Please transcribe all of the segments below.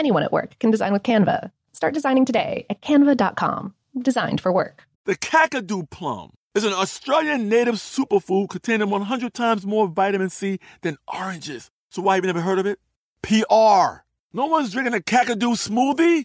Anyone at work can design with Canva. Start designing today at canva.com. Designed for work. The Kakadu plum is an Australian native superfood containing 100 times more vitamin C than oranges. So why have you never heard of it? PR. No one's drinking a Kakadu smoothie?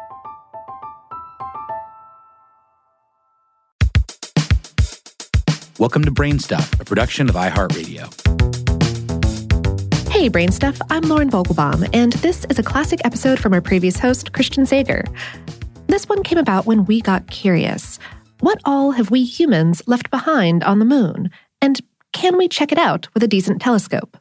Welcome to Brainstuff, a production of iHeartRadio. Hey, Brainstuff, I'm Lauren Vogelbaum, and this is a classic episode from our previous host, Christian Sager. This one came about when we got curious. What all have we humans left behind on the moon? And can we check it out with a decent telescope?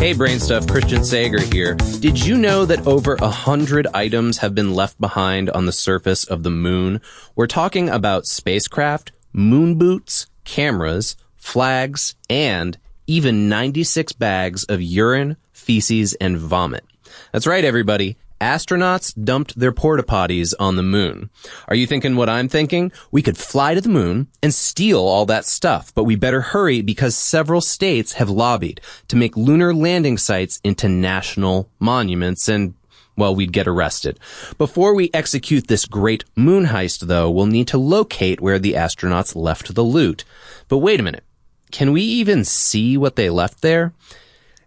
Hey, Brainstuff, Christian Sager here. Did you know that over a hundred items have been left behind on the surface of the moon? We're talking about spacecraft, moon boots, cameras, flags, and even 96 bags of urine, feces, and vomit. That's right, everybody. Astronauts dumped their porta potties on the moon. Are you thinking what I'm thinking? We could fly to the moon and steal all that stuff, but we better hurry because several states have lobbied to make lunar landing sites into national monuments and well, we'd get arrested. Before we execute this great moon heist, though, we'll need to locate where the astronauts left the loot. But wait a minute. Can we even see what they left there?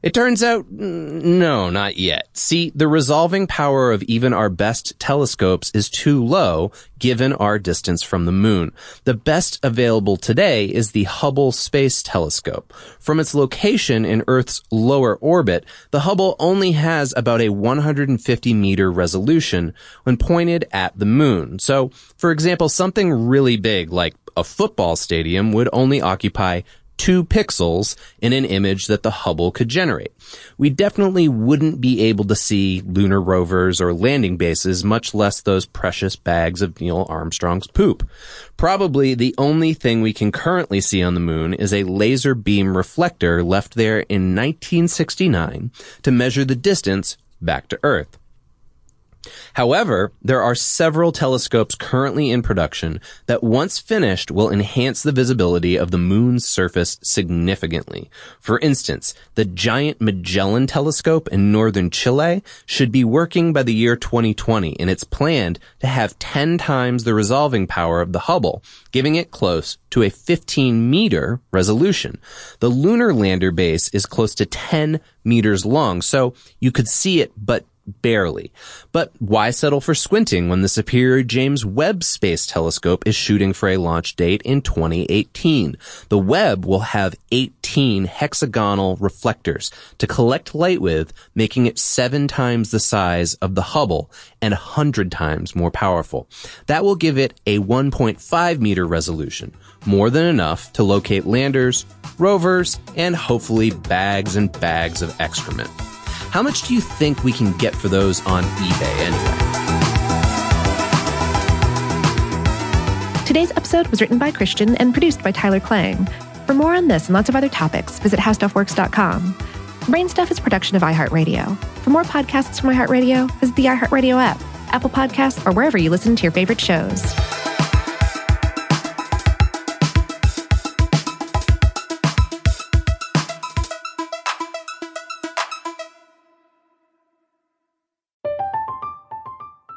It turns out, mm, no, not yet. See, the resolving power of even our best telescopes is too low given our distance from the moon. The best available today is the Hubble Space Telescope. From its location in Earth's lower orbit, the Hubble only has about a 150 meter resolution when pointed at the moon. So, for example, something really big like a football stadium would only occupy two pixels in an image that the Hubble could generate. We definitely wouldn't be able to see lunar rovers or landing bases, much less those precious bags of Neil Armstrong's poop. Probably the only thing we can currently see on the moon is a laser beam reflector left there in 1969 to measure the distance back to Earth. However, there are several telescopes currently in production that once finished will enhance the visibility of the moon's surface significantly. For instance, the giant Magellan telescope in northern Chile should be working by the year 2020 and it's planned to have 10 times the resolving power of the Hubble, giving it close to a 15 meter resolution. The lunar lander base is close to 10 meters long, so you could see it but barely. But why settle for squinting when the Superior James Webb Space Telescope is shooting for a launch date in 2018? The Webb will have 18 hexagonal reflectors to collect light with, making it seven times the size of the Hubble and 100 times more powerful. That will give it a 1.5 meter resolution, more than enough to locate landers, rovers, and hopefully bags and bags of excrement. How much do you think we can get for those on eBay anyway? Today's episode was written by Christian and produced by Tyler Klang. For more on this and lots of other topics, visit howstuffworks.com. Brainstuff is production of iHeartRadio. For more podcasts from iHeartRadio, visit the iHeartRadio app, Apple Podcasts, or wherever you listen to your favorite shows.